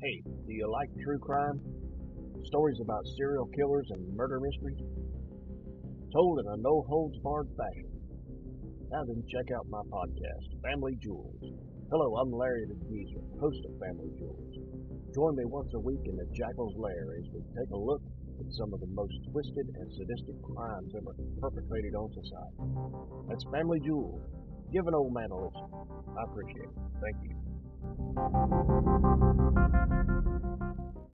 Hey, do you like true crime? Stories about serial killers and murder mysteries? Told in a no holds barred fashion. Now then, check out my podcast, Family Jewels. Hello, I'm Larry the Geezer, host of Family Jewels. Join me once a week in the Jackal's Lair as we take a look at some of the most twisted and sadistic crimes ever perpetrated on society. That's Family Jewels. Give an old man a listen. I appreciate it. Thank you.